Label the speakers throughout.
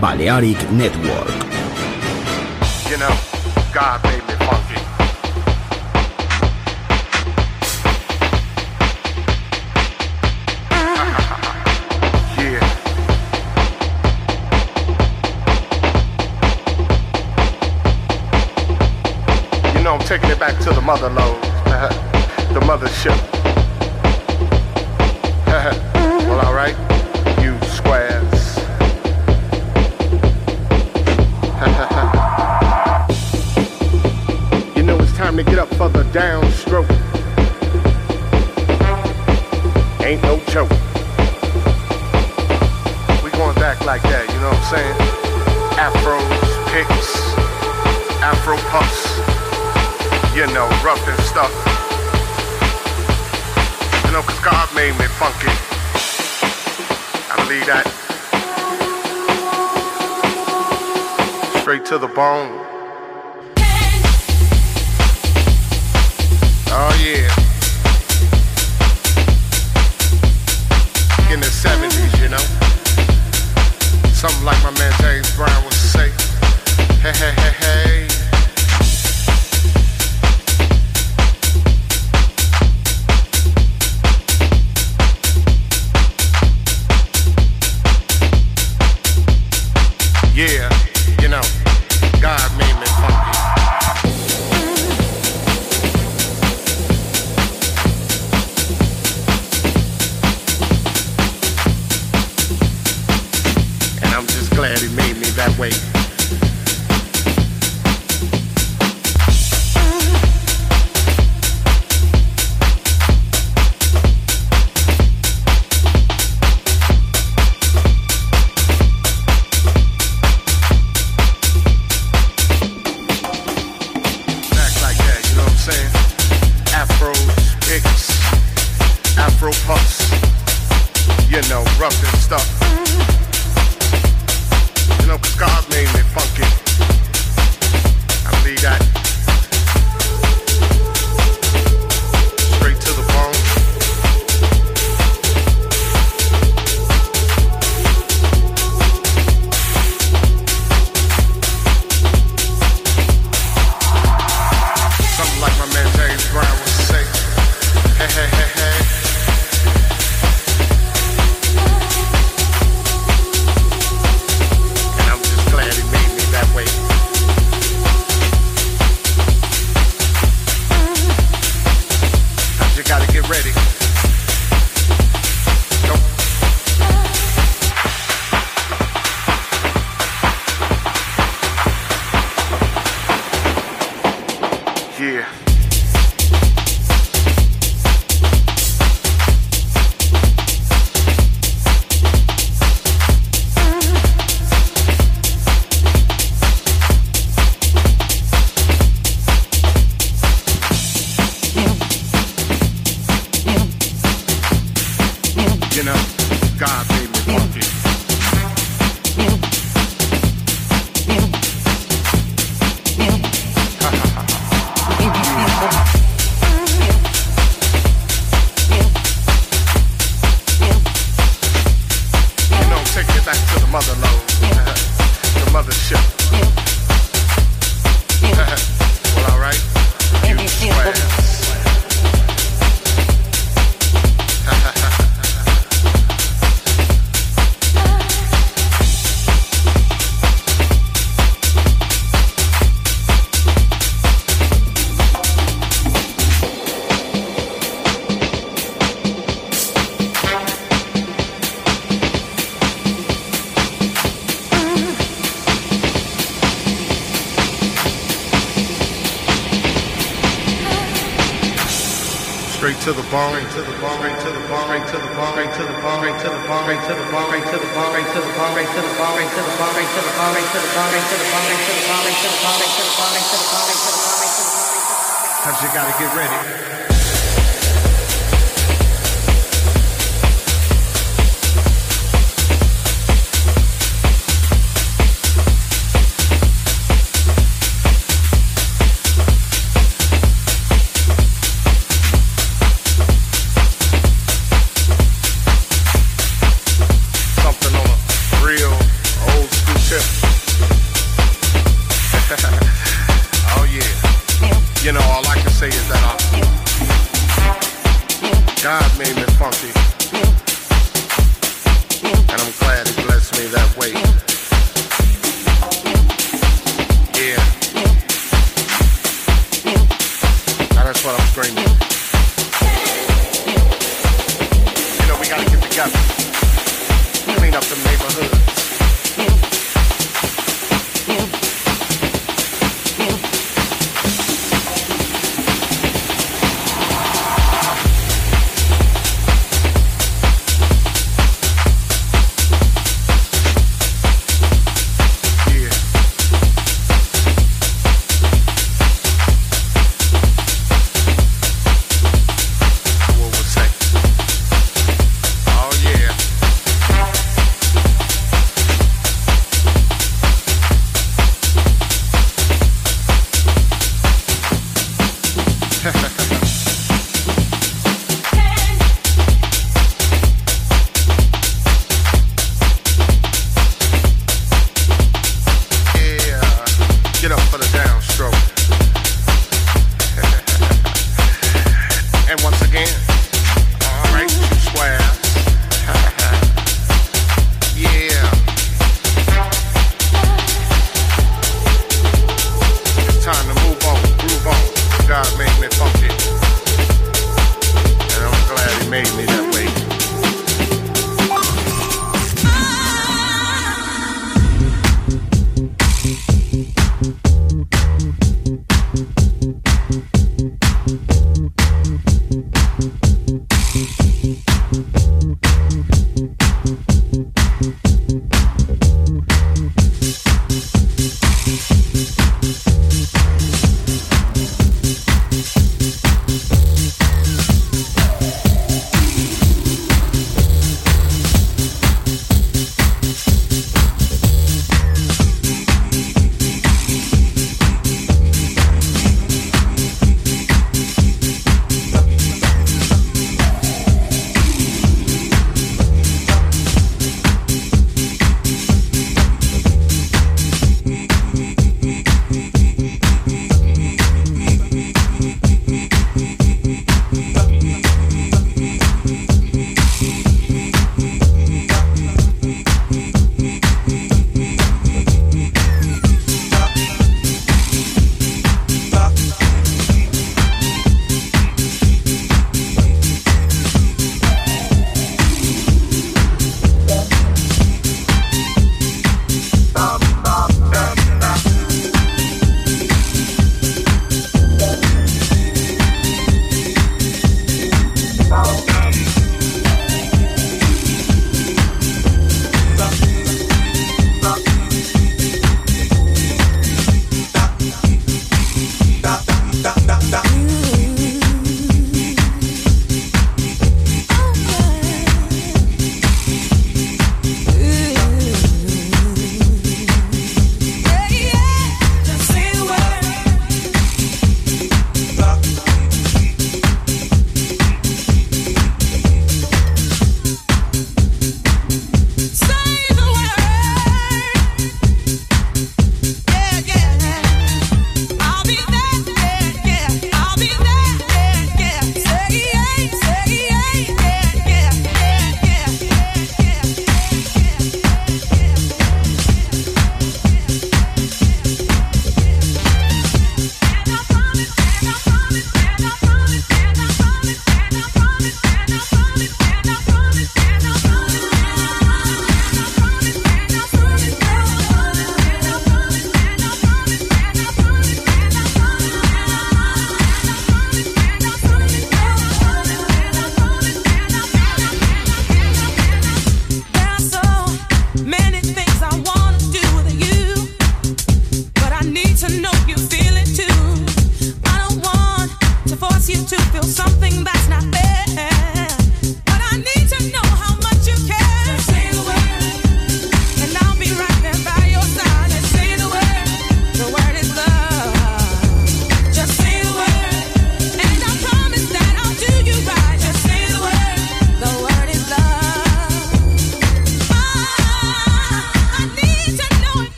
Speaker 1: Balearic Network.
Speaker 2: You know, God made me funky. yeah. You know, I'm taking it back to the mother lode, the mothership. Downstroke. Ain't no joke. We going back like that, you know what I'm saying? Afros, picks, Afro puffs, you know, rough and stuff. You know, cause God made me funky. I believe that. Straight to the bone.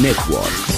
Speaker 1: Network.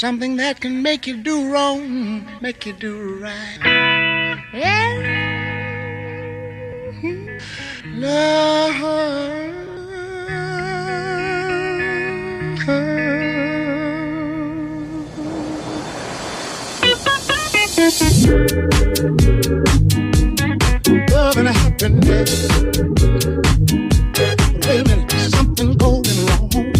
Speaker 3: Something that can make you do wrong, make you do right. Yeah. Love. Love and happiness. Wait a minute, going wrong.